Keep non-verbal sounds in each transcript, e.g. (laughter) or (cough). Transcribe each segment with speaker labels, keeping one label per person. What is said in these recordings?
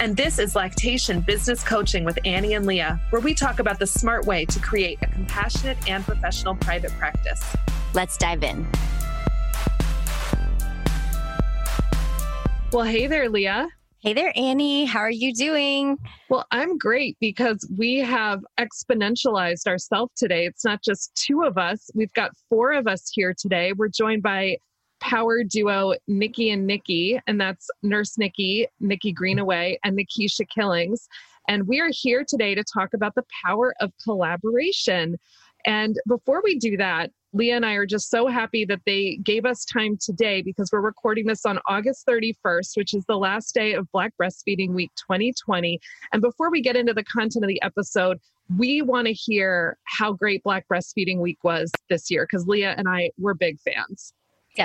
Speaker 1: And this is Lactation Business Coaching with Annie and Leah, where we talk about the smart way to create a compassionate and professional private practice.
Speaker 2: Let's dive in.
Speaker 1: Well, hey there, Leah.
Speaker 2: Hey there, Annie. How are you doing?
Speaker 1: Well, I'm great because we have exponentialized ourselves today. It's not just two of us, we've got four of us here today. We're joined by power duo Nikki and Nikki, and that's Nurse Nikki, Nikki Greenaway, and Nekisha Killings. And we are here today to talk about the power of collaboration. And before we do that, Leah and I are just so happy that they gave us time today because we're recording this on August 31st, which is the last day of Black Breastfeeding Week 2020. And before we get into the content of the episode, we want to hear how great Black Breastfeeding Week was this year because Leah and I were big fans.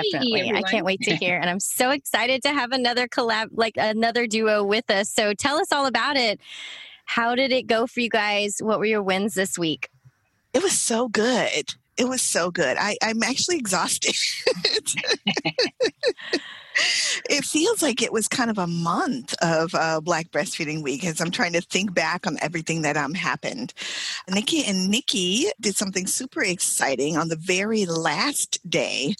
Speaker 2: Definitely. Hey, I can't wait to hear. And I'm so excited to have another collab, like another duo with us. So tell us all about it. How did it go for you guys? What were your wins this week?
Speaker 3: It was so good. It was so good. I, I'm actually exhausted. (laughs) it feels like it was kind of a month of uh, Black Breastfeeding Week as I'm trying to think back on everything that um, happened. Nikki and Nikki did something super exciting on the very last day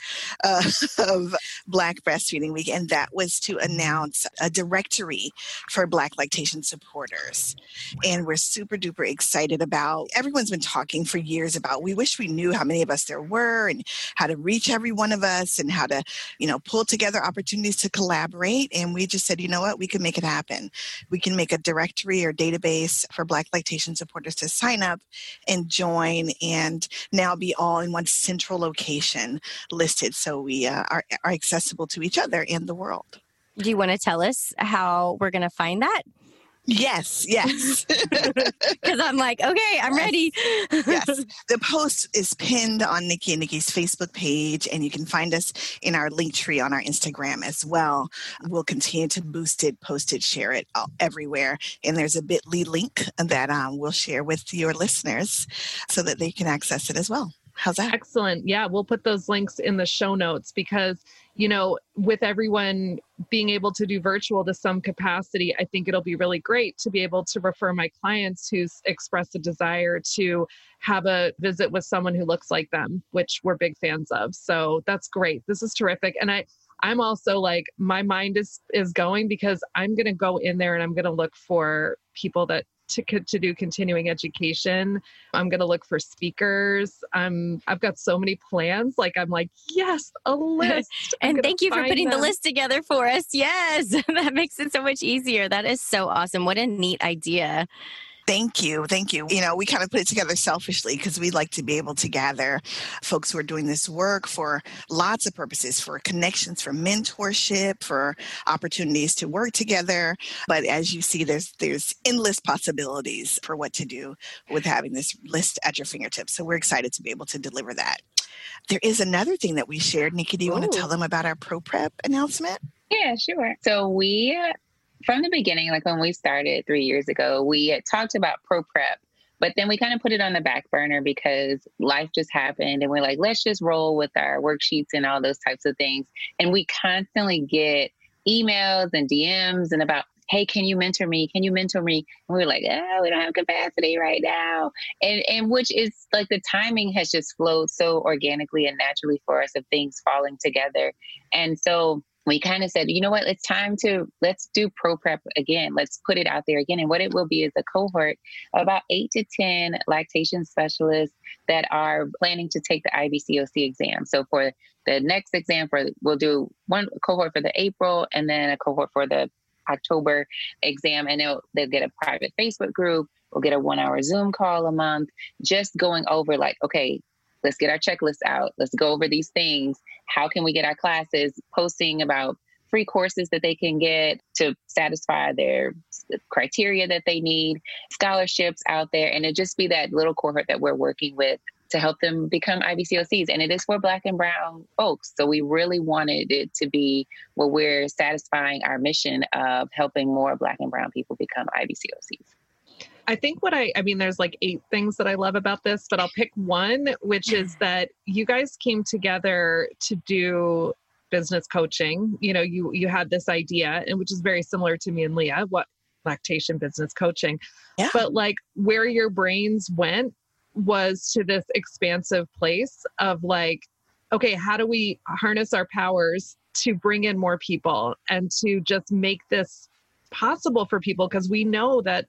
Speaker 3: uh, (laughs) of Black Breastfeeding Week, and that was to announce a directory for Black lactation supporters. And we're super duper excited about. Everyone's been talking for years about. We wish we knew how many of us there were and how to reach every one of us and how to, you know, pull together opportunities opportunities to collaborate. And we just said, you know what, we can make it happen. We can make a directory or database for Black lactation supporters to sign up and join and now be all in one central location listed so we uh, are, are accessible to each other and the world.
Speaker 2: Do you want to tell us how we're going to find that?
Speaker 3: Yes, yes. (laughs)
Speaker 2: Because I'm like, okay, I'm yes. ready.
Speaker 3: yes. (laughs) The post is pinned on Nikki and Nikki's Facebook page, and you can find us in our Linktree on our Instagram as well. We'll continue to boost it, post it, share it all, everywhere. And there's a bit.ly link that um, we'll share with your listeners so that they can access it as well. How's that?
Speaker 1: Excellent. Yeah, we'll put those links in the show notes because, you know, with everyone being able to do virtual to some capacity, I think it'll be really great to be able to refer my clients who's expressed a desire to have a visit with someone who looks like them, which we're big fans of. So that's great. This is terrific. And I, I'm also like my mind is is going because I'm going to go in there and I'm going to look for people that to, to do continuing education. I'm going to look for speakers. I'm, I've got so many plans. Like, I'm like, yes, a (laughs) list.
Speaker 2: and thank you for putting them. the list together for us. Yes, (laughs) that makes it so much easier. That is so awesome. What a neat idea.
Speaker 3: Thank you. Thank you. You know, we kind of put it together selfishly because we like to be able to gather folks who are doing this work for lots of purposes for connections, for mentorship, for opportunities to work together. But as you see, there's there's endless possibilities for what to do with having this list at your fingertips. So we're excited to be able to deliver that. There is another thing that we shared. Nikki, do you Ooh. want to tell them about our Pro Prep announcement?
Speaker 4: Yeah, sure. So we from the beginning, like when we started three years ago, we had talked about pro prep, but then we kind of put it on the back burner because life just happened and we're like, let's just roll with our worksheets and all those types of things. And we constantly get emails and DMs and about, hey, can you mentor me? Can you mentor me? And we are like, oh, we don't have capacity right now. And and which is like the timing has just flowed so organically and naturally for us of things falling together. And so we kind of said, you know what, it's time to let's do pro prep again. Let's put it out there again. And what it will be is a cohort of about eight to 10 lactation specialists that are planning to take the IBCLC exam. So for the next exam, for we'll do one cohort for the April and then a cohort for the October exam. And they'll, they'll get a private Facebook group. We'll get a one hour Zoom call a month, just going over like, okay, let's get our checklist out. Let's go over these things. How can we get our classes posting about free courses that they can get to satisfy their criteria that they need, scholarships out there, and it just be that little cohort that we're working with to help them become IBCLCs. And it is for Black and Brown folks. So we really wanted it to be where we're satisfying our mission of helping more Black and Brown people become IBCLCs.
Speaker 1: I think what I, I mean, there's like eight things that I love about this, but I'll pick one, which is that you guys came together to do business coaching. You know, you you had this idea, and which is very similar to me and Leah, what lactation business coaching. Yeah. But like where your brains went was to this expansive place of like, okay, how do we harness our powers to bring in more people and to just make this possible for people? Because we know that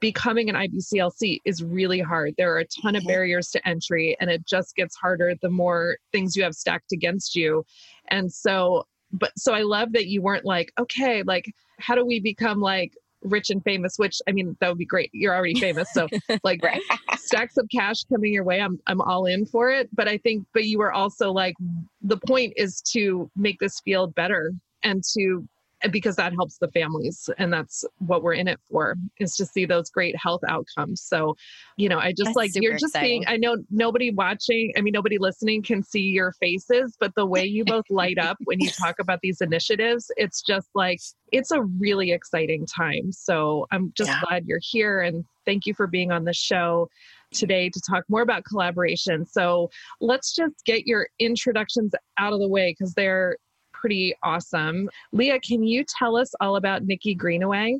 Speaker 1: becoming an IBCLC is really hard. There are a ton of mm-hmm. barriers to entry, and it just gets harder the more things you have stacked against you. And so, but so I love that you weren't like, okay, like, how do we become like rich and famous which i mean that would be great you're already famous so (laughs) like right. stacks of cash coming your way i'm i'm all in for it but i think but you were also like the point is to make this field better and to because that helps the families and that's what we're in it for is to see those great health outcomes so you know i just that's like you're just exciting. being i know nobody watching i mean nobody listening can see your faces but the way you both light up (laughs) when you talk about these initiatives it's just like it's a really exciting time so i'm just yeah. glad you're here and thank you for being on the show today to talk more about collaboration. So let's just get your introductions out of the way because they're pretty awesome. Leah, can you tell us all about Nikki Greenaway?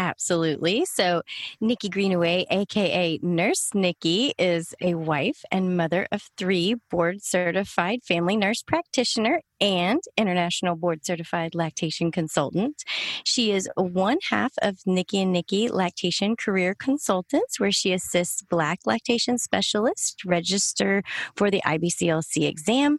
Speaker 2: Absolutely. So, Nikki Greenaway, aka Nurse Nikki, is a wife and mother of three board certified family nurse practitioner and international board certified lactation consultant. She is one half of Nikki and Nikki Lactation Career Consultants, where she assists Black lactation specialists register for the IBCLC exam.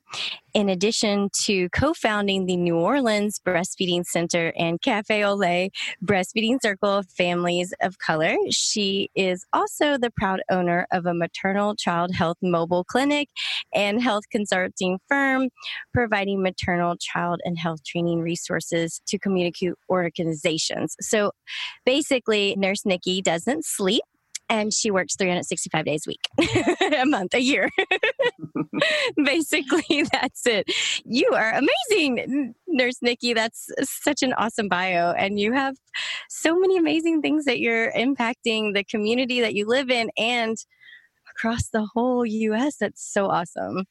Speaker 2: In addition to co founding the New Orleans Breastfeeding Center and Cafe Ole Breastfeeding Circle of Families of Color, she is also the proud owner of a maternal child health mobile clinic and health consulting firm, providing maternal, child, and health training resources to community organizations. So basically, Nurse Nikki doesn't sleep and she works 365 days a week, (laughs) a month, a year. (laughs) Basically, (laughs) that's it. You are amazing, Nurse Nikki. That's such an awesome bio. And you have so many amazing things that you're impacting the community that you live in and across the whole US. That's so awesome.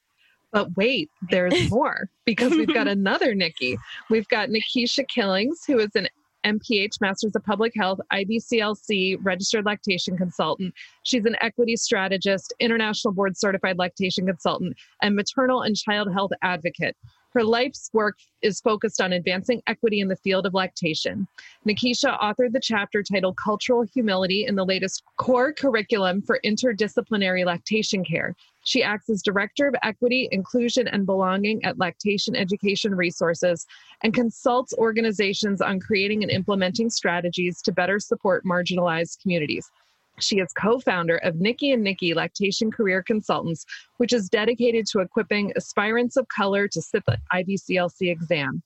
Speaker 1: But wait, there's more because we've got another Nikki. We've got Nekisha Killings, who is an MPH, Masters of Public Health, IBCLC, registered lactation consultant. She's an equity strategist, international board certified lactation consultant, and maternal and child health advocate. Her life's work is focused on advancing equity in the field of lactation. Nekisha authored the chapter titled Cultural Humility in the latest core curriculum for interdisciplinary lactation care. She acts as Director of Equity, Inclusion, and Belonging at Lactation Education Resources and consults organizations on creating and implementing strategies to better support marginalized communities. She is co founder of Nikki and Nikki Lactation Career Consultants, which is dedicated to equipping aspirants of color to sit the IBCLC exam.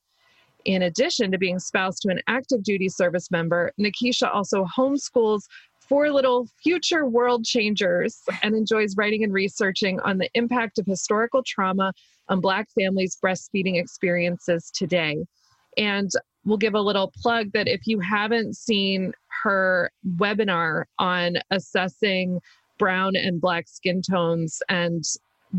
Speaker 1: In addition to being spouse to an active duty service member, Nekisha also homeschools four little future world changers and enjoys writing and researching on the impact of historical trauma on Black families' breastfeeding experiences today. And we'll give a little plug that if you haven't seen her webinar on assessing brown and black skin tones and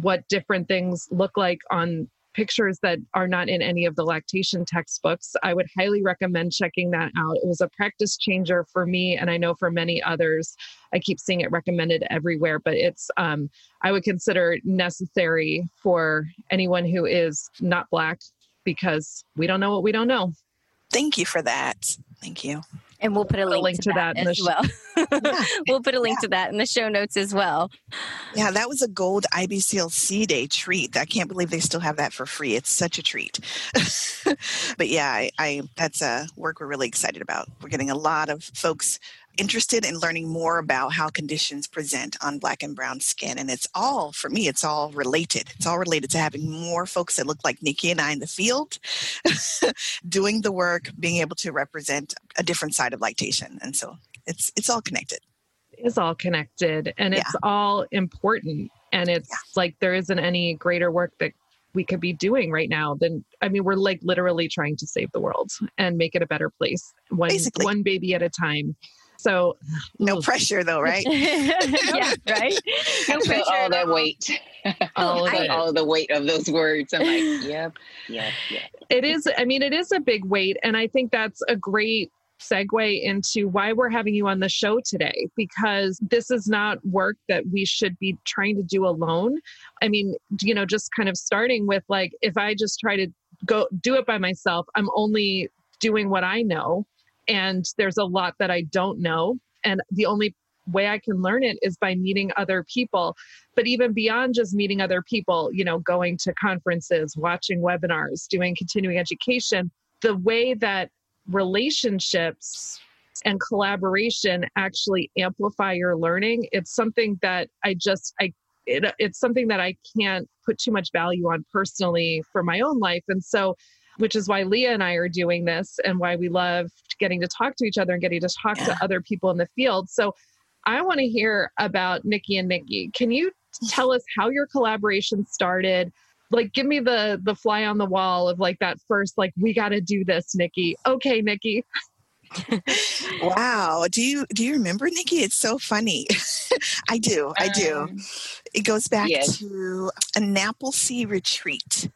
Speaker 1: what different things look like on pictures that are not in any of the lactation textbooks. I would highly recommend checking that out. It was a practice changer for me, and I know for many others. I keep seeing it recommended everywhere, but it's um, I would consider necessary for anyone who is not black because we don't know what we don't know.
Speaker 3: Thank you for that. Thank you.
Speaker 2: And we'll put a link, link to, to, that, that as well. yeah. (laughs) we'll put a link yeah. to that in the show notes as well.
Speaker 3: Yeah, that was a gold IBCLC day treat. I can't believe they still have that for free. It's such a treat. (laughs) but yeah, I, I that's a work we're really excited about. We're getting a lot of folks interested in learning more about how conditions present on black and brown skin. And it's all, for me, it's all related. It's all related to having more folks that look like Nikki and I in the field, (laughs) doing the work, being able to represent a different side of lactation. And so it's it's all connected.
Speaker 1: It is all connected and it's all important. And it's yeah. like there isn't any greater work that we could be doing right now than I mean, we're like literally trying to save the world and make it a better place one Basically. one baby at a time. So
Speaker 3: no oh. pressure though, right? (laughs) (laughs)
Speaker 2: yeah, right. (laughs) No
Speaker 4: pressure. All that weight. all, I, all the weight of those words. I'm like, yep, yep, yep.
Speaker 1: It is, I mean, it is a big weight. And I think that's a great segue into why we're having you on the show today because this is not work that we should be trying to do alone. I mean, you know, just kind of starting with like, if I just try to go do it by myself, I'm only doing what I know and there's a lot that I don't know. And the only way I can learn it is by meeting other people. But even beyond just meeting other people, you know, going to conferences, watching webinars, doing continuing education, the way that relationships and collaboration actually amplify your learning, it's something that I just, I, it, it's something that I can't put too much value on personally for my own life. And so which is why Leah and I are doing this and why we love getting to talk to each other and getting to talk yeah. to other people in the field. So I want to hear about Nikki and Nikki. Can you tell us how your collaboration started? Like give me the the fly on the wall of like that first like we got to do this, Nikki. Okay, Nikki. (laughs)
Speaker 3: wow. Do you do you remember Nikki? It's so funny. (laughs) I do. I do. Um, it goes back yes. to a NAPPLSC retreat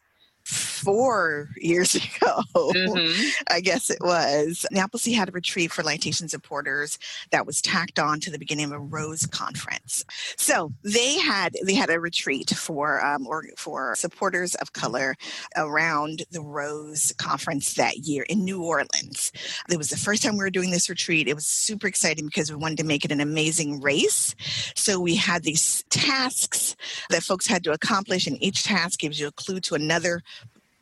Speaker 3: four years (laughs) ago, mm-hmm. I guess it was. NAPPLSC had a retreat for lactation supporters that was tacked on to the beginning of a Rose conference. So they had they had a retreat for um, or for supporters of color around the Rose conference that year in New Orleans. It was the first time we were doing this retreat. It was super exciting because we wanted to make it an amazing race. So we had these tasks that folks had to accomplish, and each task gives you a clue to another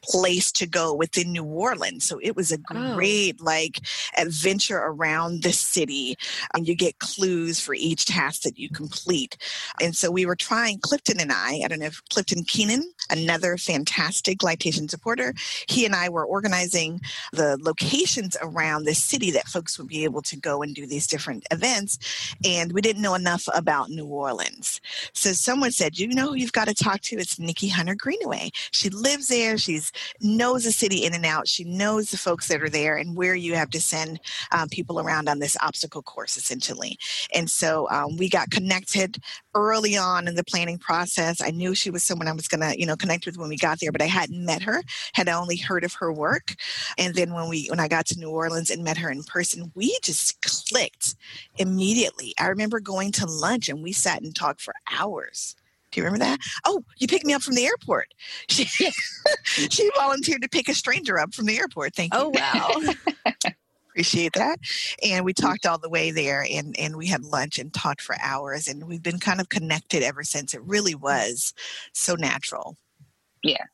Speaker 3: place to go within New Orleans. So it was a oh. great oh. like adventure around the city. And you get clues for each task that you complete. And so we were trying, Clifton and I, I don't know if Clifton Kenon, another fantastic lactation supporter, he and I were organizing the locations around the city that folks would be able to go and do these different events. And we didn't know enough about New Orleans. So someone said, you know who you've got to talk to? It's Nikki Hunter Greenaway. She lives there. She's knows the city in and out. She knows the folks that are there and where you have to send um, people around on this obstacle course, essentially. And so um, we got connected early on in the planning process. I knew she was someone I was going to, you know, connect with when we got there, but I hadn't met her, had only heard of her work. And then when we, when I got to New Orleans and met her in person, we just clicked immediately. I remember going to lunch and we sat and talked for hours. Do you remember that? Oh, you picked me up from the airport. (laughs) She she volunteered to pick a stranger up from the airport. Thank you.
Speaker 2: Oh wow. (laughs)
Speaker 3: Appreciate that. And we talked all the way there and, and we had lunch and talked for hours and we've been kind of connected ever since. It really was so natural.
Speaker 4: Yeah.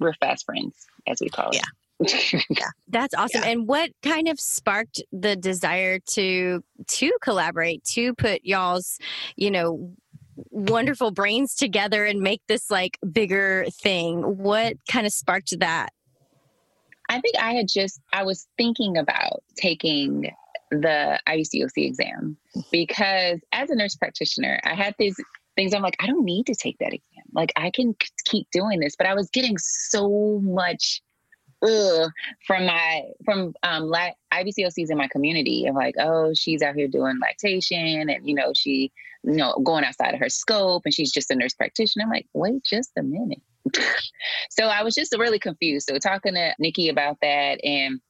Speaker 4: We're fast friends, as we call it.
Speaker 3: Yeah. (laughs)
Speaker 2: yeah. That's awesome. Yeah. And what kind of sparked the desire to to collaborate, to put y'all's, you know, wonderful brains together and make this like bigger thing. What kind of sparked that?
Speaker 4: I think I had just, I was thinking about taking the IBCLC exam because as a nurse practitioner, I had these things I'm like, I don't need to take that exam. Like, I can keep doing this. But I was getting so much ugh, from my from um la- IBCLCs in my community of like, oh, she's out here doing lactation and you know, she, you know, going outside of her scope and she's just a nurse practitioner. I'm like, wait just a minute. (laughs) so I was just really confused. So talking to Nikki about that and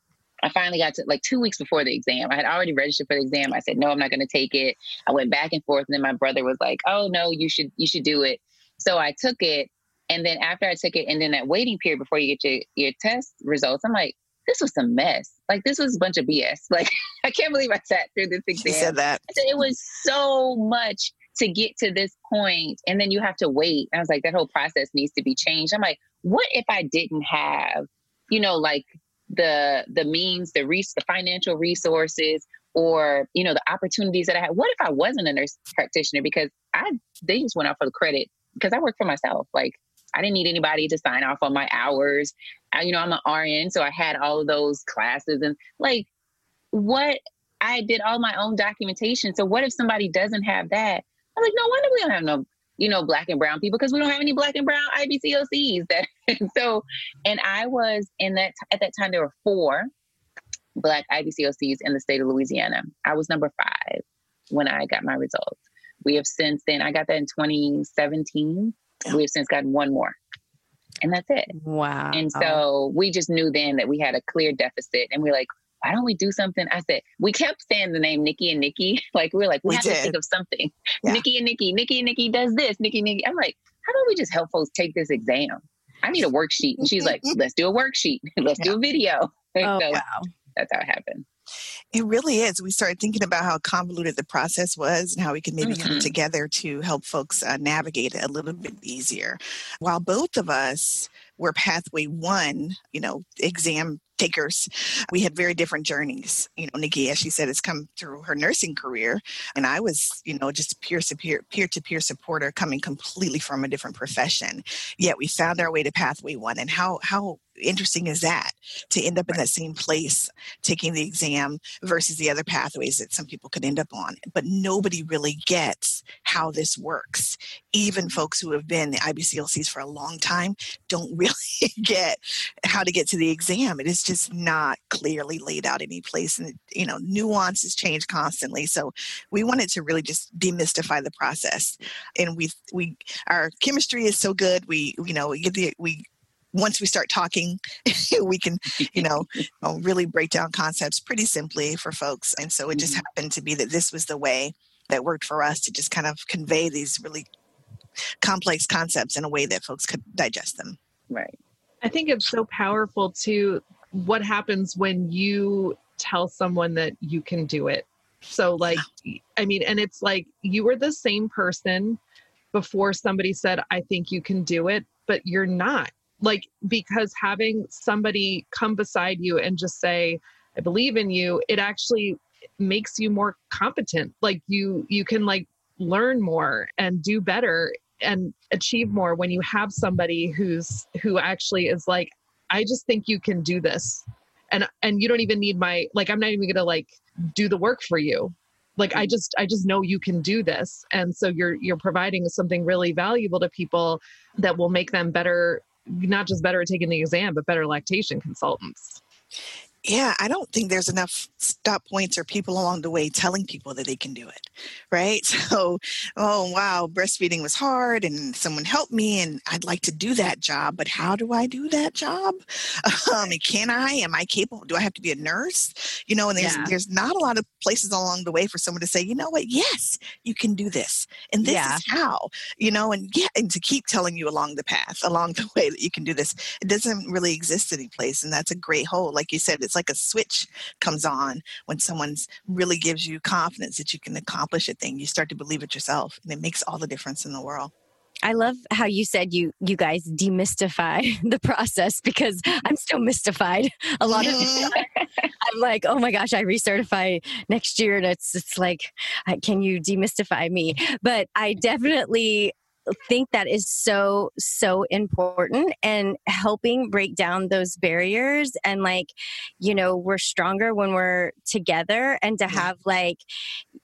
Speaker 4: I finally got to like two weeks before the exam. I had already registered for the exam. I said, no, I'm not going to take it. I went back and forth. And then my brother was like, oh, no, you should, you should do it. So I took it And then after I took it, and then that waiting period before you get your, your test results, I'm like, this was a mess. Like this was a bunch of BS. (laughs) Like I can't believe I sat through this exam.
Speaker 3: She said that.
Speaker 4: Said, it was so much to get to this point, and then you have to wait. I was like, that whole process needs to be changed. I'm like, what if I didn't have, you know, like the the means, the res- the financial resources, or you know, the opportunities that I had. What if I wasn't a nurse practitioner? Because I they just went off for the credit because I work for myself. Like I didn't need anybody to sign off on my hours. I, you know, I'm an RN, so I had all of those classes and like what I did all my own documentation. So what if somebody doesn't have that? I'm like, no wonder we don't have no, you know, black and brown people because we don't have any black and brown IBCLCs. That (laughs) so, and I was in that at that time there were four black IBCLCs in the state of Louisiana. I was number five when I got my results. We have since then I got that in 2017. We have since gotten one more. And that's it.
Speaker 2: Wow.
Speaker 4: And so we just knew then that we had a clear deficit and we are like, why don't we do something? I said, we kept saying the name Nikki and Nikki. (laughs) Like we are like, we, we have did. to think of something. Yeah. Nikki and Nikki, Nikki and Nikki does this, Nikki and Nikki. I'm like, how about we just help folks take this exam? I need a worksheet. And she's like, (laughs) let's do a worksheet. (laughs) let's yeah. do a video.
Speaker 2: Oh, so wow.
Speaker 4: That's how it happened.
Speaker 3: It really is. We started thinking about how convoluted the process was and how we could maybe mm-hmm. come together to help folks uh, navigate it a little bit easier. While both of us were pathway one, you know, exam takers. We had very different journeys. You know, Nikki, as she said, has come through her nursing career, and I was, you know, just peer to peer, peer to peer supporter, coming completely from a different profession. Yet we found our way to pathway one, and how how interesting is that to end up in that same place taking the exam versus the other pathways that some people could end up on but nobody really gets how this works even folks who have been the ibclcs for a long time don't (laughs) really get how to get to the exam it is just not clearly laid out any place and you know nuances change constantly so we wanted to really just demystify the process and we we our chemistry is so good we you know we get the we once we start talking, (laughs) we can, you know, (laughs) really break down concepts pretty simply for folks. And so it just mm-hmm. happened to be that this was the way that worked for us to just kind of convey these really complex concepts in a way that folks could digest them.
Speaker 4: Right.
Speaker 1: I think it's so powerful to what happens when you tell someone that you can do it. So, like, I mean, and it's like you were the same person before somebody said, I think you can do it, but you're not. Like, because having somebody come beside you and just say, I believe in you, it actually makes you more competent. Like, you, you can like learn more and do better and achieve more when you have somebody who's who actually is like i just think you can do this. And and you don't even need my like i'm not even gonna like do the work for you. Like i mm-hmm. just i just know you can do this. And so you're you're providing something really valuable to people that will make them better not just better at taking the exam but better lactation consultants
Speaker 3: yeah, I don't think there's enough stop points or people along the way telling people that they can do it, (laughs) right? So, oh wow, breastfeeding was hard, and someone helped me, and I'd like to do that job, but how do I do that job? (laughs) Um, can I? Am I capable? Do I have to be a nurse? You know, and there's yeah. there's not a lot of places along the way for someone to say, you know what? Yes, you can do this, and this yeah. is how. You know, and yeah, and to keep telling you along the path, along (laughs) the way that you can do this. It doesn't really exist any place, and that's a great hole, like you said it's like a switch comes on when someone's really gives you confidence that you can accomplish a thing. You start to believe it yourself, and it makes all the difference in the world.
Speaker 2: I love how you said you you guys demystify (laughs) the process because I'm still mystified. A lot of mm-hmm. (laughs) I'm like, oh my gosh, I recertify next year, and it's it's like, can you demystify me? But I definitely think that is so so important and helping break down those barriers and like you know we're stronger when we're together and to have like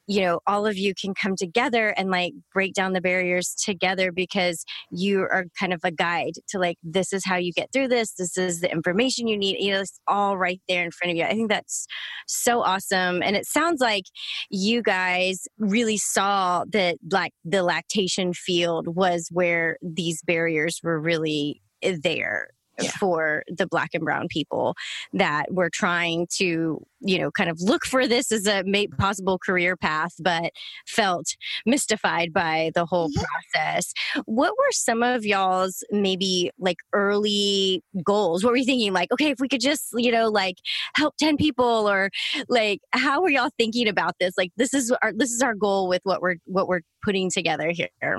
Speaker 2: you know all of you can come together and like break down the barriers together because you are kind of a guide to like this is how you get through this this is the information you need you know it's all right there in front of you. I think that's so awesome. And it sounds like you guys really saw that like the lactation field was where these barriers were really there yeah. for the black and brown people that were trying to you know kind of look for this as a possible career path but felt mystified by the whole mm-hmm. process what were some of y'all's maybe like early goals what were you thinking like okay if we could just you know like help 10 people or like how were y'all thinking about this like this is our this is our goal with what we're what we're putting together here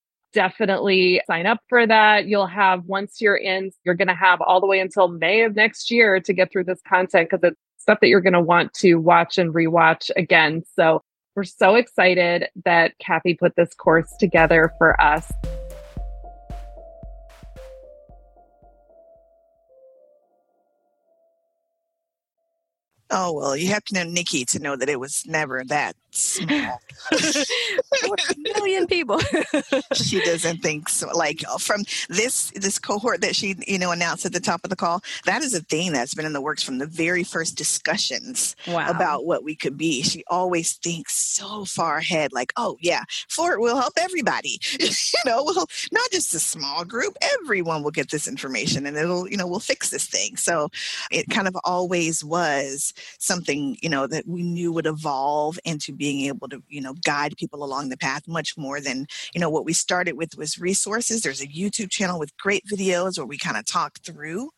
Speaker 1: definitely sign up for that. You'll have, once you're in, you're going to have all the way until May of next year to get through this content because it's stuff that you're going to want to watch and rewatch again. So we're so excited that Kathy put this course together for us.
Speaker 3: Oh well, you have to know Nikki to know that it was never that small. (laughs)
Speaker 2: a million people. (laughs)
Speaker 3: she doesn't think so. Like uh, from this this cohort that she you know announced at the top of the call, that is a thing that's been in the works from the very first discussions wow. about what we could be. She always thinks so far ahead. Like, oh yeah, Fort will help everybody. (laughs) you know, well, not just a small group. Everyone will get this information, and it'll you know we'll fix this thing. So it kind of always was something you know that we knew would evolve into being able to you know guide people along the path much more than you know what we started with was resources. There's a youtube channel with great videos where we kind of talk through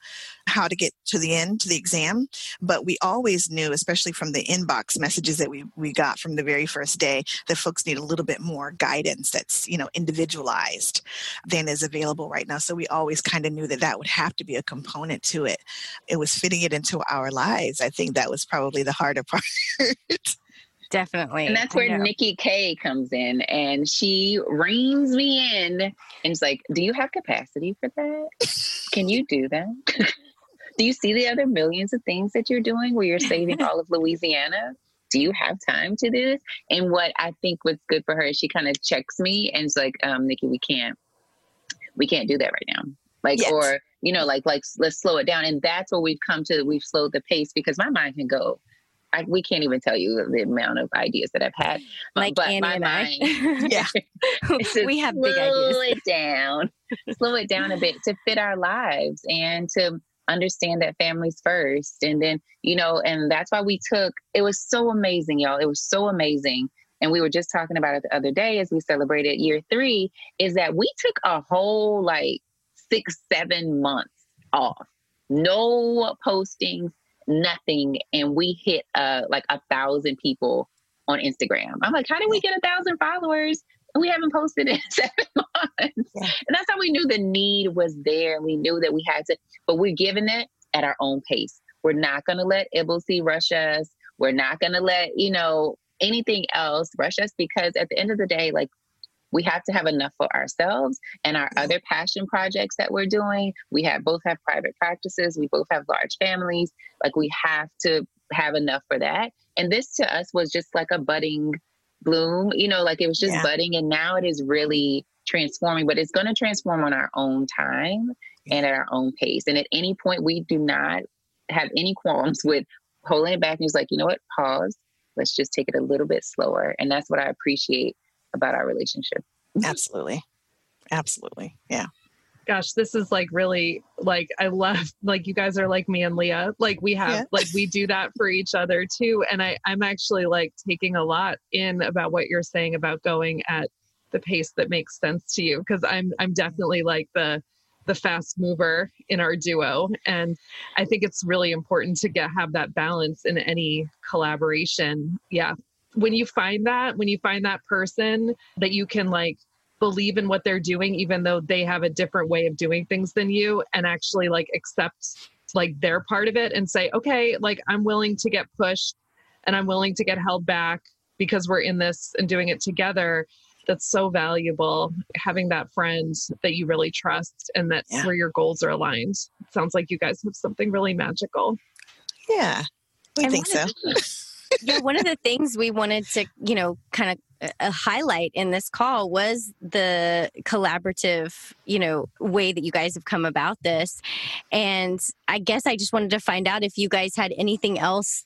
Speaker 3: how to get to the end to the exam. But we always knew especially from the inbox messages that we, we got from the very first day that folks need a little bit more guidance that's you know individualized than is available right now. So we always kind of knew that that would have to be a component to it. It was fitting it into our lives. I think that was probably the harder part
Speaker 2: Definitely.
Speaker 4: And that's where Nikki K comes in and she reins me in and it's like, Do you have capacity for that? Can you do that? (laughs) do you see the other millions of things that you're doing where you're saving all of Louisiana? Do you have time to do this? And what I think was good for her is she kind of checks me and it's like, um, Nikki, we can't we can't do that right now. Like yes. or you know, like like let's slow it down. And that's where we've come to we've slowed the pace because my mind can go I, we can't even tell you the amount of ideas that I've had.
Speaker 2: Like but Annie my and mind, I. (laughs)
Speaker 3: yeah, (laughs)
Speaker 2: we have big ideas.
Speaker 4: Slow it down, slow it down a bit to fit our lives and to understand that families first, and then you know, and that's why we took. It was so amazing, y'all. It was so amazing. And we were just talking about it the other day as we celebrated year three, is that we took a whole like six, seven months off. No postings, nothing and we hit uh like a thousand people on Instagram. I'm like, how did we get a thousand followers? We haven't posted in (laughs) seven months. Yeah. And that's how we knew the need was there. And we knew that we had to, but we're giving it at our own pace. We're not going to let IBLCE rush us. We're not going to let, you know, anything else rush us because at the end of the day, like we have to have enough for ourselves and our other passion projects that we're doing. We have both have private practices, we both have large families. Like we have to have enough for that. And this to us was just like a budding bloom, you know, like it was just yeah. budding and now it is really transforming, but it's going to transform on our own time and at our own pace. And at any point, we do not have any qualms (laughs) with holding it back and just like, you know what, pause. let's just take it a little bit slower. And that's what I appreciate about our relationship.
Speaker 3: Absolutely. Absolutely. Yeah.
Speaker 1: Gosh, this is like really like I love like you guys are like me and Leah. Like we have yeah. like we do that for each other too. And I, I'm actually like taking a lot in about what you're saying about going at the pace that makes sense to you. Cause I'm I'm definitely like the the fast mover in our duo and i think it's really important to get have that balance in any collaboration yeah when you find that when you find that person that you can like believe in what they're doing even though they have a different way of doing things than you and actually like accept like their part of it and say okay like i'm willing to get pushed and i'm willing to get held back because we're in this and doing it together that's so valuable having that friend that you really trust and that's yeah. where your goals are aligned. It sounds like you guys have something really magical.
Speaker 3: Yeah we and think so
Speaker 2: yeah, one of the things we wanted to, you know, kind of uh, highlight in this call was the collaborative, you know, way that you guys have come about this. And I guess I just wanted to find out if you guys had anything else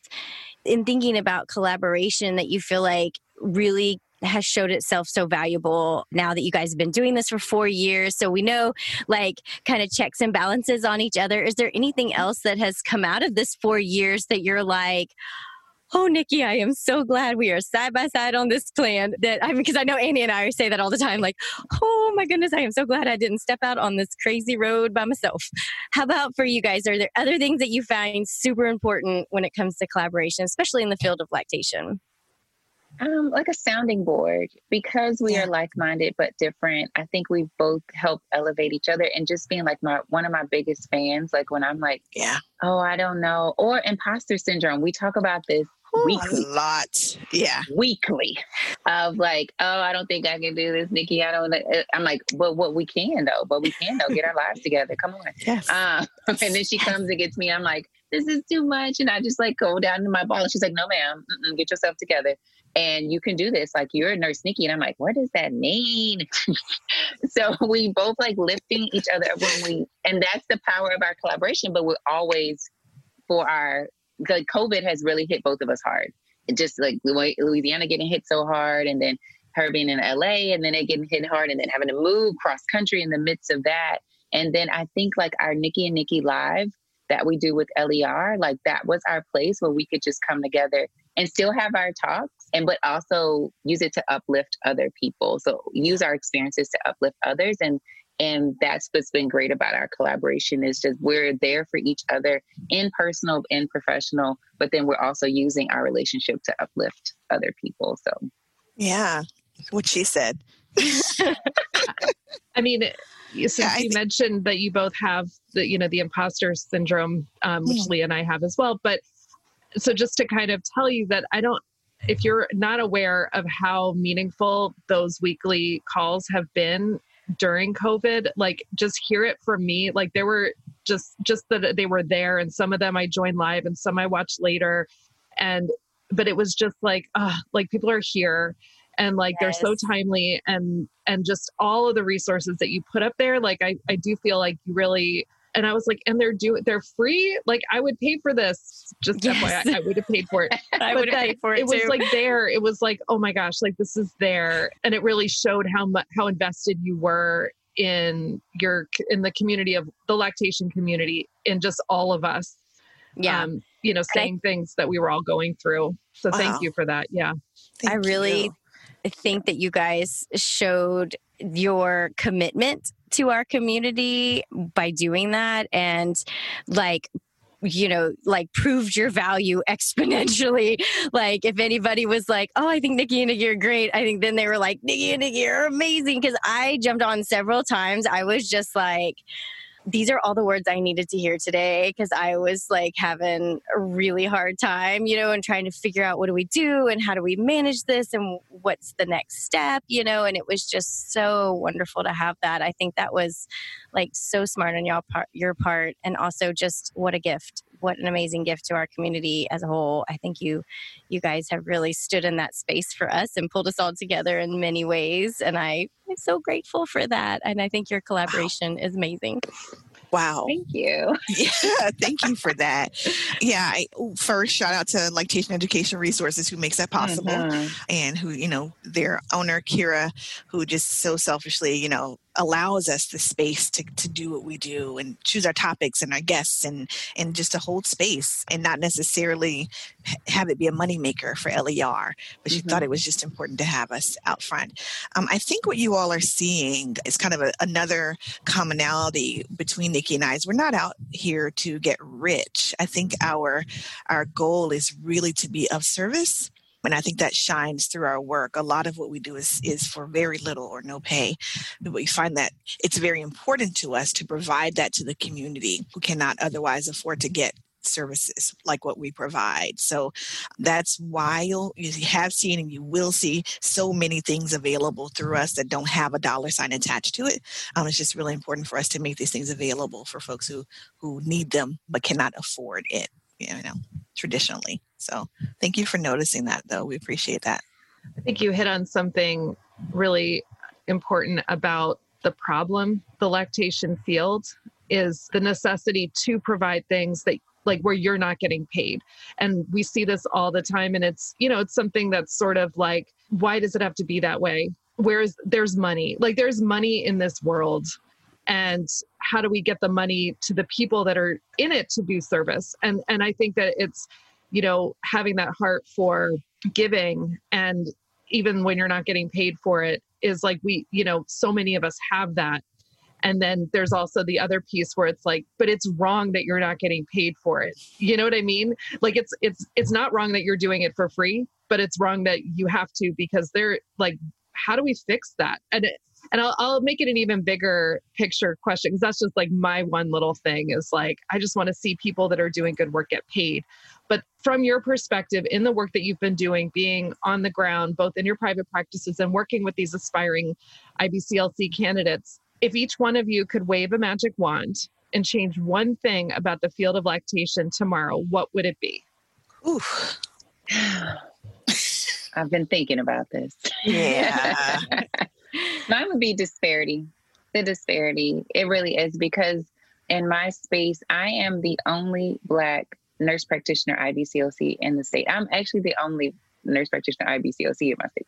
Speaker 2: in thinking about collaboration that you feel like really has showed itself so valuable now that you guys have been doing this for four years. So we know like kind of checks and balances on each other. Is there anything else that has come out of this four years that you're like, oh nikki i am so glad we are side by side on this plan that i mean because i know annie and i say that all the time like oh my goodness i am so glad i didn't step out on this crazy road by myself. How about for you guys? Are there other things that you find super important when it comes to collaboration especially in the field of lactation?
Speaker 4: Um, like a sounding board because we are like-minded but different i think we both help elevate each other and just being like my one of my biggest fans like when i'm like
Speaker 3: yeah.
Speaker 4: Oh i don't know or imposter syndrome we talk about this weekly.
Speaker 3: A lot. Yeah.
Speaker 4: Weekly of like, oh, I don't think I can do this, Nikki. I don't, uh, I'm like, well, what we can though, but we can though, get our lives together. Come on.
Speaker 3: Yes.
Speaker 4: Um, (laughs) and then she comes and gets me. I'm like, this is too much. And I just like go down to my ball. And she's like, no, ma'am, get yourself together. And you can do this. Like you're a nurse, Nikki. And I'm like, what does that mean? (laughs) so we both like lifting each other when we, and that's the power of our collaboration. But we're always for our the COVID has really hit both of us hard. It just like Louisiana getting hit so hard, and then her being in LA, and then it getting hit hard, and then having to move cross country in the midst of that. And then I think like our Nikki and Nikki live that we do with LER, like that was our place where we could just come together and still have our talks and but also use it to uplift other people. So use our experiences to uplift others and and that's what's been great about our collaboration is just we're there for each other in personal and professional but then we're also using our relationship to uplift other people so
Speaker 3: yeah what she said (laughs)
Speaker 1: i mean since yeah, you mentioned that you both have the you know the imposter syndrome um, which yeah. leah and i have as well but so just to kind of tell you that i don't if you're not aware of how meaningful those weekly calls have been during COVID, like just hear it from me. Like there were just just that they were there and some of them I joined live and some I watched later. And but it was just like, uh, like people are here and like yes. they're so timely and and just all of the resources that you put up there, like I, I do feel like you really and I was like, and they're do they're free. Like I would pay for this. Just yes. FYI, I would have paid for it. (laughs)
Speaker 2: I would have paid for it.
Speaker 1: It was like there. It was like, oh my gosh, like this is there, and it really showed how much how invested you were in your in the community of the lactation community in just all of us.
Speaker 2: Yeah, um,
Speaker 1: you know, saying I, things that we were all going through. So wow. thank you for that. Yeah,
Speaker 2: thank I really. You. think that you guys showed your commitment to our community by doing that and like you know, like proved your value exponentially. (laughs) Like if anybody was like, oh, I think Nikki and Nikki are great, I think then they were like, Nikki and Nikki are amazing. Cause I jumped on several times. I was just like, these are all the words I needed to hear today because I was like having a really hard time, you know, and trying to figure out what do we do and how do we manage this and what's the next step, you know, and it was just so wonderful to have that. I think that was like so smart on y'all part, your part and also just what a gift what an amazing gift to our community as a whole. I think you you guys have really stood in that space for us and pulled us all together in many ways. And I am so grateful for that. And I think your collaboration wow. is amazing.
Speaker 3: Wow.
Speaker 4: Thank you. (laughs)
Speaker 3: Yeah, thank you for that. Yeah, I, first shout out to Lactation Education Resources who makes that possible
Speaker 4: Mhm.
Speaker 3: and who, you know, their owner Kira who just so selfishly, you know, allows us the space to, to do what we do and choose our topics and our guests and and just to hold space and not necessarily have it be a moneymaker for LER, but she
Speaker 4: Mhm.
Speaker 3: thought it was just important to have us out front. Um, I think what you all are seeing is kind of a, another commonality between Nikki and I is we're not out here to get rich. I think our our goal is really to be of service. And I think that shines through our work. A lot of what we do is, is for very little or no pay. But we find that it's very important to us to provide that to the community who cannot otherwise afford to get services like what we provide. So that's why you'll you have seen and you will see so many things available through us that don't have a dollar sign attached to it. Um, it's just really important for us to make these things available for folks who who need them but cannot afford it. You know, traditionally. So thank you for noticing that, though. We appreciate that.
Speaker 1: I think you hit on something really important about the problem, the lactation field, is the necessity to provide things that like where you're not getting paid. And we see this all the time. And it's, you know, it's something that's sort of like, why does it have to be that way? Where's there's money? Like there's money in this world. And how do we get the money to the people that are in it to do service? And and I think that it's, you know, having that heart for giving and even when you're not getting paid for it is like we you know so many of us have that. And then there's also the other piece where it's like but it's wrong that you're not getting paid for it. You know what i mean? Like it's it's it's not wrong that you're doing it for free but it's wrong that you have to because they're like how do we fix that? And it, and I'll, I'll make it an even bigger picture question because that's just like my one little thing is like i just want to see people that are doing good work get paid but from your perspective in the work that you've been doing being on the ground both in your private practices and working with these aspiring ibclc candidates if each one of you could wave a magic wand and change one thing about the field of lactation tomorrow what would it be
Speaker 3: Ooh, (sighs)
Speaker 4: I've been thinking about this.
Speaker 3: yeah. (laughs)
Speaker 4: Mine would be disparity. The disparity. It really is because in my space, I am the only Black nurse practitioner IBCLC in the state. I'm actually the only nurse practitioner IBCLC in my state.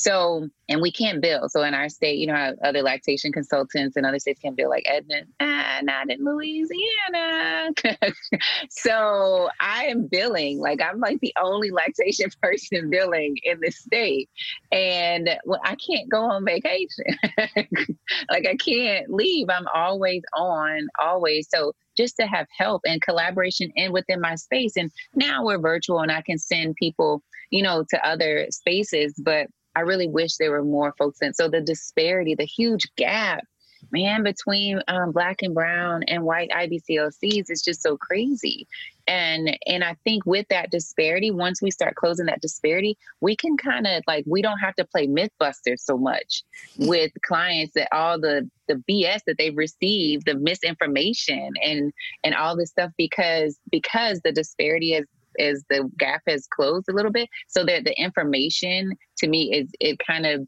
Speaker 4: So, and we can't bill. So in our state, you know other lactation consultants in other states can bill, like Edmond, ah, not in Louisiana. (laughs) so I am billing, like I'm like the only lactation (laughs) person billing in the state. And well, I can't go on vacation. (laughs) like I can't leave. I'm always on, always. So just to have help and collaboration in within my space. And now we're virtual and I can send people, you know, to other spaces, but I really wish there were more folks in. So the disparity, the huge gap, man, between um, black and brown and white IBCLCs is just so crazy. And and I think with that disparity, once we start closing that disparity, we can kind of like we don't have to play MythBusters so much with clients that all the the BS that they've received, the misinformation and and all this stuff because because the disparity is is the gap has closed a little bit so that the information to me is it kind of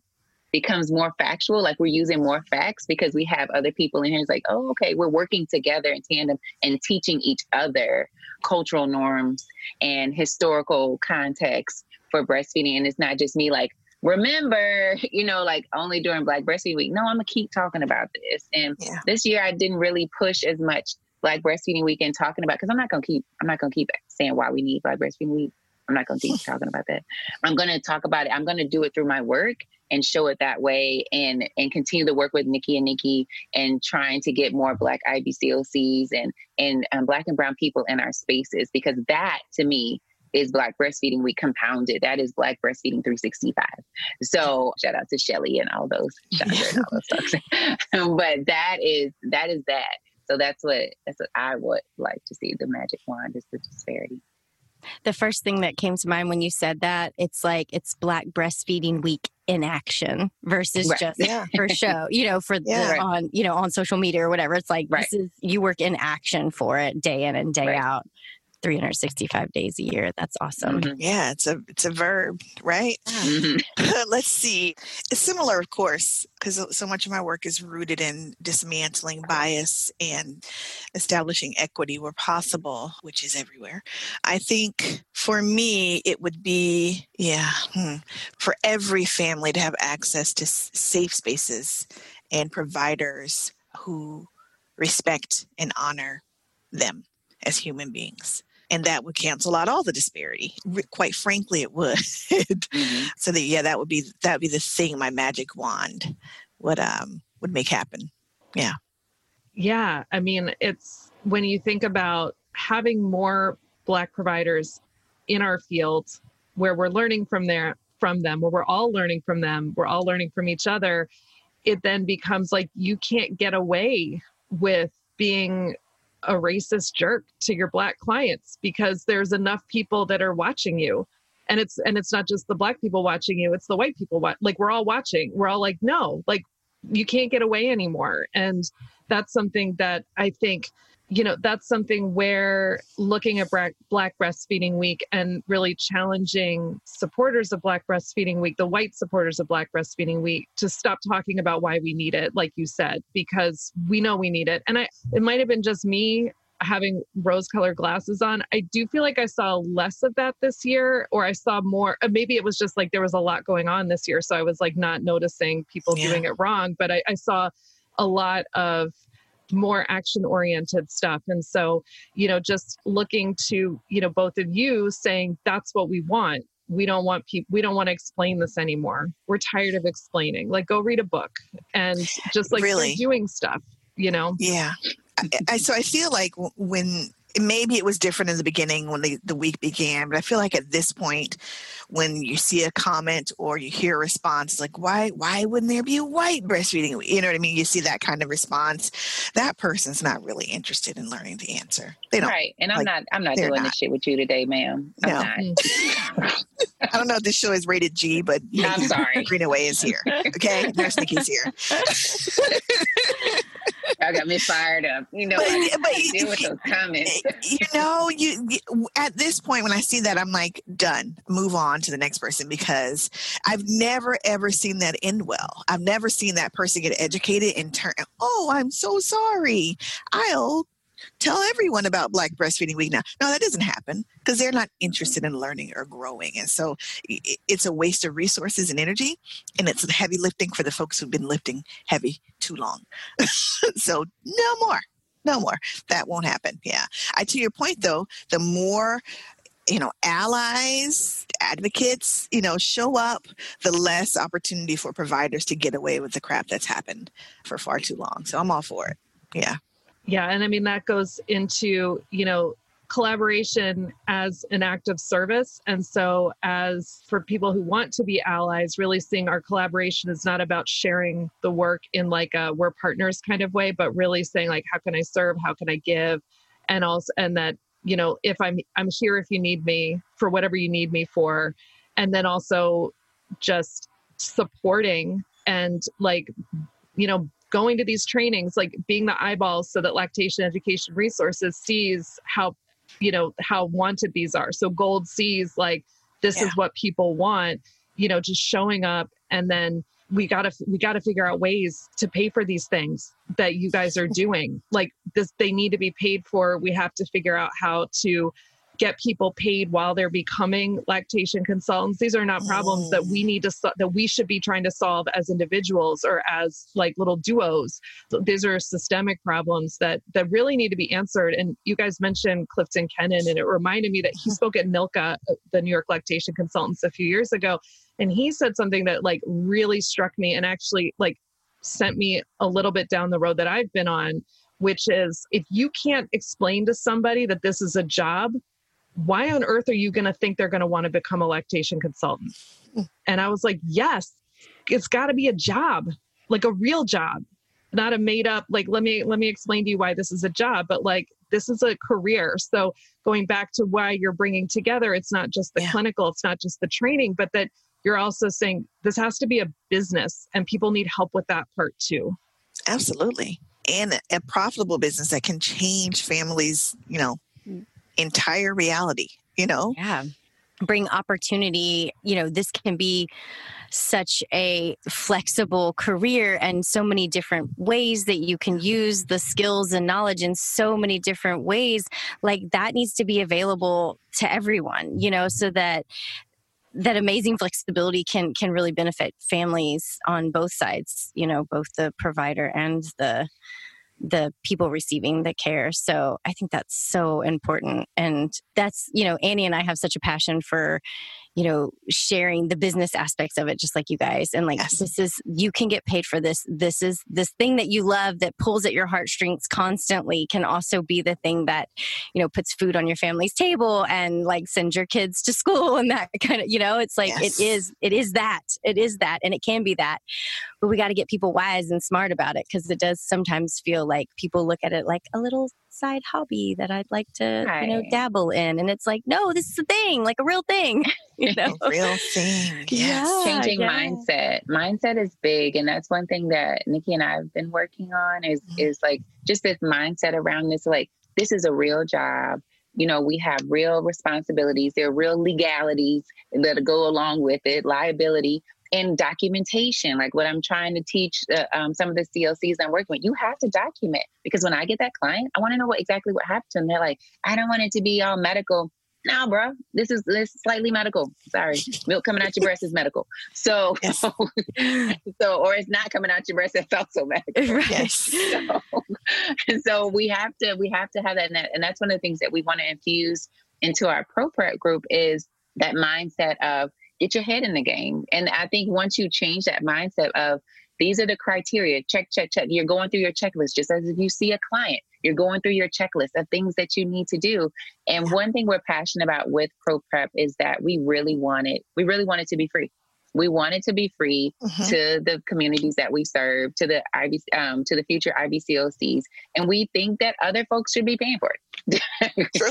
Speaker 4: becomes more factual like we're using more facts because we have other people in here it's like oh okay we're working together in tandem and teaching each other cultural norms and historical context for breastfeeding and it's not just me like remember (laughs) you know like only during black breastfeeding week no i'm gonna keep talking about this and
Speaker 3: Yeah.
Speaker 4: this year i didn't really push as much Black Breastfeeding Week and talking about because I'm not gonna keep I'm not gonna keep saying why we need Black Breastfeeding Week. I'm not gonna keep talking about that. I'm gonna talk about it. I'm gonna do it through my work and show it that way and and continue to work with Nikki and Nikki and trying to get more Black IBCLCs and and um, Black and Brown people in our spaces because that to me is Black Breastfeeding Week compounded. That is Black Breastfeeding 365. So shout out to Shelly and all those, (laughs) and all those (laughs) but that is that is that. So that's what that's what I would like to see. The magic wand is the disparity.
Speaker 2: The first thing that came to mind when you said that, it's like it's Black Breastfeeding Week in action versus
Speaker 4: Right.
Speaker 2: just
Speaker 3: Yeah.
Speaker 2: for (laughs) show, you know, for
Speaker 3: Yeah.
Speaker 2: the, on, you know, on social media or whatever. It's like
Speaker 4: Right.
Speaker 2: this is you work in action for it day in and day
Speaker 4: Right.
Speaker 2: out. 365 days a year. That's awesome.
Speaker 3: Mm-hmm. Yeah, it's a it's a verb, right? Mm-hmm. (laughs) Let's see. It's similar, of course, because so much of my work is rooted in dismantling bias and establishing equity where possible, which is everywhere. I think for me, it would be yeah, hmm, for every family to have access to safe spaces and providers who respect and honor them as human beings and that would cancel out all the disparity. Quite frankly it would. Mm-hmm. (laughs) so that yeah that would be that would be the thing my magic wand would um would make happen. Yeah.
Speaker 1: Yeah i mean it's when you think about having more black providers in our field where we're learning from their from them where we're all learning from them we're all learning from each other it then becomes like you can't get away with being a racist jerk to your black clients because there's enough people that are watching you. And it's and it's not just the black people watching you it's the white people wa- like we're all watching. We're all like no like you can't get away anymore. And that's something that i think you know that's something where looking at black, breastfeeding week and really challenging supporters of black breastfeeding week the white supporters of black breastfeeding week to stop talking about why we need it like you said because we know we need it and i it might have been just me having rose colored glasses on i do feel like i saw less of that this year or i saw more uh, maybe it was just like there was a lot going on this year so i was like not noticing people yeah. doing it wrong but I, I saw a lot of more action oriented stuff. And so, you know, just looking to, you know, both of you saying that's what we want. We don't want people, we don't want to explain this anymore. We're tired of explaining. Like, go read a book and just like really? doing stuff, you know?
Speaker 3: Yeah. I, I, so I feel like when maybe it was different in the beginning when the, the week began, but I feel like at this point, when you see a comment or you hear a response, like why why wouldn't there be a white breastfeeding? You know what I mean? You see that kind of response. That person's not really interested in learning the answer.
Speaker 4: They don't. Right, and I'm like, not. I'm not doing not. this shit with you today, ma'am. I'm no.
Speaker 3: not. Mm. (laughs) I don't know if this show is rated G, but
Speaker 4: I'm (laughs) sorry.
Speaker 3: Greenaway is here. Okay, Nurse Nikki's here. (laughs)
Speaker 4: I got me fired up. You know, but, I, but I deal with those comments.
Speaker 3: you know, you, you at this point when I see that, I'm like, done. Move on to the next person because I've never ever seen that end well. I've never seen that person get educated and turn. Oh, I'm so sorry. I'll tell everyone about Black Breastfeeding Week now. No, that doesn't happen because they're not interested in learning or growing. And so it's a waste of resources and energy. And it's heavy lifting for the folks who've been lifting heavy too long. (laughs) so no more. No more. That won't happen. Yeah. I to your point though, the more you know allies advocates you know show up the less opportunity for providers to get away with the crap that's happened for far too long so i'm all for it yeah
Speaker 1: yeah, and I mean that goes into, you know, collaboration as an act of service. And so, as for people who want to be allies, really seeing our collaboration is not about sharing the work in like a we're partners kind of way, but really saying, like, how can I serve? How can I give? And also, and that, you know, if I'm, I'm here if you need me for whatever you need me for. And then also just supporting and like, you know, going to these trainings, like being the eyeballs so that lactation education resources sees how, you know, how wanted these are. So gold sees like this yeah. is what people want, you know, just showing up and then we got to we got to figure out ways to pay for these things that you guys are (laughs) doing like this they need to be paid for we have to figure out how to get people paid while they're becoming lactation consultants. These are not problems that we need to that we should be trying to solve as individuals or as like little duos. These are systemic problems that that really need to be answered. And you guys mentioned Clifton Kenon and it reminded me that he spoke at NYLCA uh, the new york lactation consultants a few years ago and he said something that like really struck me and actually like sent me a little bit down the road that i've been on which is if you can't explain to somebody that this is a job why on earth are you going to think they're going to want to become a lactation consultant? Hmm. And I was like, yes, it's got to be a job, like a real job, not a made up, like, let me, let me explain to you why this is a job, but like, this is a career. So going back to why you're bringing together, it's not just the yeah. clinical, it's not just the training, but that you're also saying this has to be a business and people need help with that part too.
Speaker 3: Absolutely. And a profitable business that can change families, you know, entire reality, you know?
Speaker 2: Yeah. Bring opportunity. You know, this can be such a flexible career and so many different ways that you can use the skills and knowledge in so many different ways. Like that needs to be available to everyone, you know, so that that amazing flexibility can can really benefit families on both sides you know both the provider and the the people receiving the care. So I think that's so important. And that's, you know, Annie and I have such a passion for, you know, sharing the business aspects of it, just like you guys. And like, yes. this is, you can get paid for this. This is this thing that you love that pulls at your heartstrings constantly can also be the thing that, you know, puts food on your family's table and like sends your kids to school and that (laughs) kind of, you know, it's like, yes. it is, it is that, it is that, and it can be that. But we got to get people wise and smart about it because it does sometimes feel like people look at it like a little side hobby that I'd like to, right. you know, dabble in. And it's like, no, this is a thing, like a real thing. (laughs) You know? (laughs)
Speaker 3: real thing. Yes.
Speaker 4: Yeah, Changing yeah. mindset. Mindset is big. And that's one thing that Nikki and I have been working on is mm-hmm. is like just this mindset around this, like, this is a real job you know, we have real responsibilities. There are real legalities that go along with it, liability and documentation. Like what I'm trying to teach uh, um, some of the CLCs I'm working with, you have to document because when I get that client, I want to know what exactly what happened. And they're like, I don't want it to be all medical. No, bro, this is this is slightly medical. Sorry, (laughs) milk coming out your breast is medical. So, yes. (laughs) so, or it's not coming out your breast. It's also (laughs) medical.
Speaker 3: Yes.
Speaker 4: So, so we have to we have to have that, and that's one of the things that we want to infuse into our pro prep group is that mindset of get your head in the game. And I think once you change that mindset of these are the criteria, check, check, check, you're going through your checklist just as if you see a client, you're going through your checklist of things that you need to do. And one thing we're passionate about with Pro Prep is that we really want it, we really want it to be free. We want it to be free mm-hmm. to the communities that we serve, to the IB, um, to the future IBCLCs, and we think that other folks should be paying for it.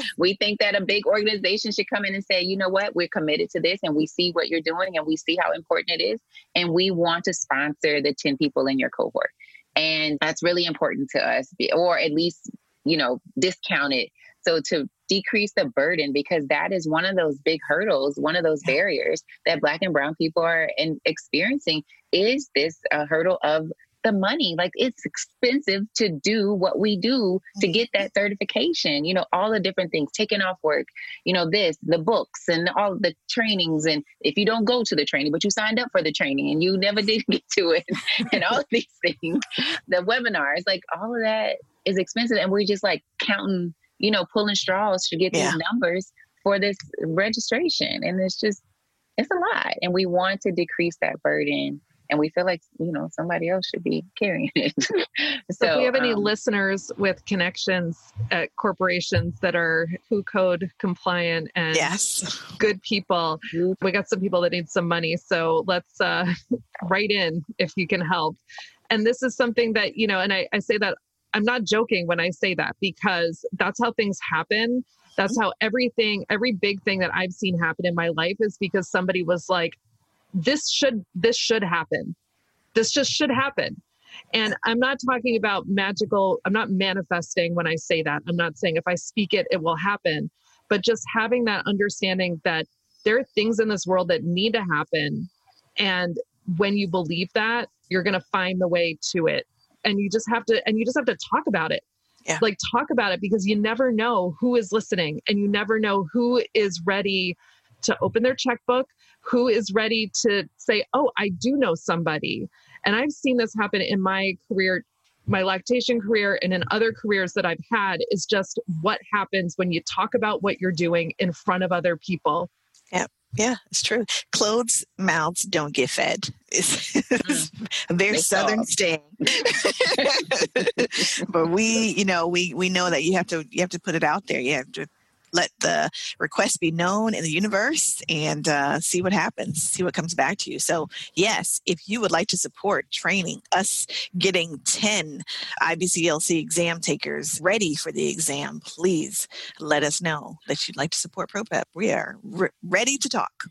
Speaker 4: (laughs) we think that a big organization should come in and say, you know what, we're committed to this, and we see what you're doing, and we see how important it is, and we want to sponsor the ten people in your cohort, and that's really important to us, or at least you know discount it. So to decrease the burden, because that is one of those big hurdles, one of those barriers that Black and Brown people are in, experiencing is this uh, hurdle of the money. Like it's expensive to do what we do to get that certification, you know, all the different things, taking off work, you know, this, the books and all the trainings. And if you don't go to the training, but you signed up for the training and you never (laughs) did get to it (laughs) and all these things, the webinars, like all of that is expensive. And we're just like counting you know, pulling straws to get yeah. these numbers for this registration. And it's just, it's a lot. And we want to decrease that burden. And we feel like, you know, somebody else should be carrying (laughs) it. so,
Speaker 1: so, if we have any um, listeners with connections at corporations that are WHO code compliant and
Speaker 3: yes.
Speaker 1: good people, we got some people that need some money. So let's uh, (laughs) write in if you can help. And this is something that, you know, and I, I say that I'm not joking when I say that because that's how things happen. That's how everything, every big thing that I've seen happen in my life is because somebody was like, this should, this should happen. This just should happen. And I'm not talking about magical, I'm not manifesting when I say that. I'm not saying if I speak it, it will happen. But just having that understanding that there are things in this world that need to happen. And when you believe that, you're going to find the way to it and you just have to and you just have to talk about it. Yeah. like talk about it because you never know who is listening and you never know who is ready to open their checkbook who is ready to say oh i do know somebody. And i've seen this happen in my career my lactation career and in other careers that i've had is just what happens when you talk about what you're doing in front of other people.
Speaker 3: Yeah yeah, it's true. Clothes mouths don't get fed. It's, (laughs) mm. a very southern saying. (laughs) but we, you know, we we know that you have to you have to put it out there. You have to let the request be known in the universe and uh, see what happens, see what comes back to you. So, yes, if you would like to support training, us getting 10 IBCLC exam takers ready for the exam, please let us know that you'd like to support ProPrep. We are re- ready to talk.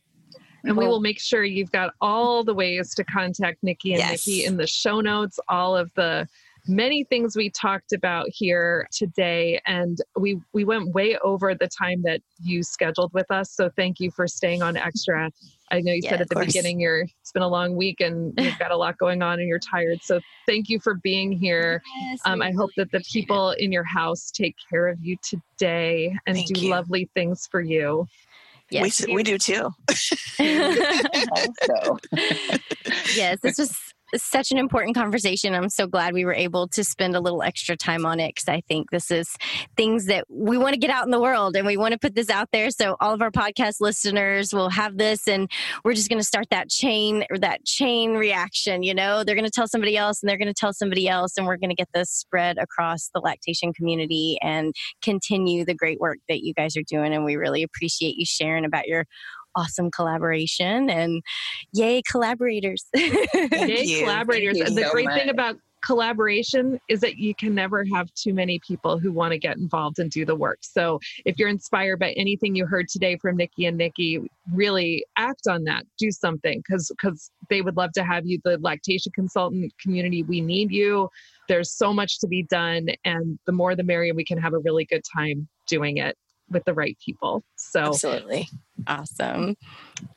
Speaker 1: And we will make sure you've got all the ways to contact Nikki and yes. Nikki in the show notes, all of the many things we talked about here today and we we went way over the time that you scheduled with us so thank you for staying on extra i know you yeah, said at the course. beginning you're it's been a long week and you've got a lot going on and you're tired so thank you for being here yes, um, i hope that the people it. in your house take care of you today and thank do you. lovely things for you
Speaker 3: Yes, we, we do too. (laughs) (laughs) (laughs)
Speaker 2: yes, this was such an important conversation. I'm so glad we were able to spend a little extra time on it because I think this is things that we want to get out in the world and we want to put this out there. So all of our podcast listeners will have this and we're just going to start that chain or that chain reaction. You know, they're going to tell somebody else and they're going to tell somebody else and we're going to get this spread across the lactation community and continue the great work that you guys are doing. And we really appreciate you sharing about your awesome collaboration and yay collaborators.
Speaker 1: yay collaborators. And the so great much. thing about collaboration is that you can never have too many people who want to get involved and do the work. So if you're inspired by anything you heard today from Nikki and Nikki, really act on that. Do something because because they would love to have you. The lactation consultant community, we need you. There's so much to be done, and the more the merrier. We can have a really good time doing it with the right people. So
Speaker 3: absolutely
Speaker 2: awesome.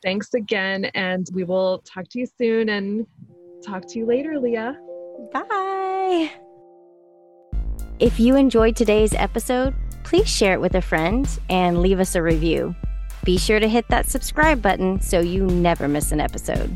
Speaker 1: Thanks again. And we will talk to you soon and talk to you later, Leah.
Speaker 2: Bye. If you enjoyed today's episode, please share it with a friend and leave us a review. Be sure to hit that subscribe button so you never miss an episode.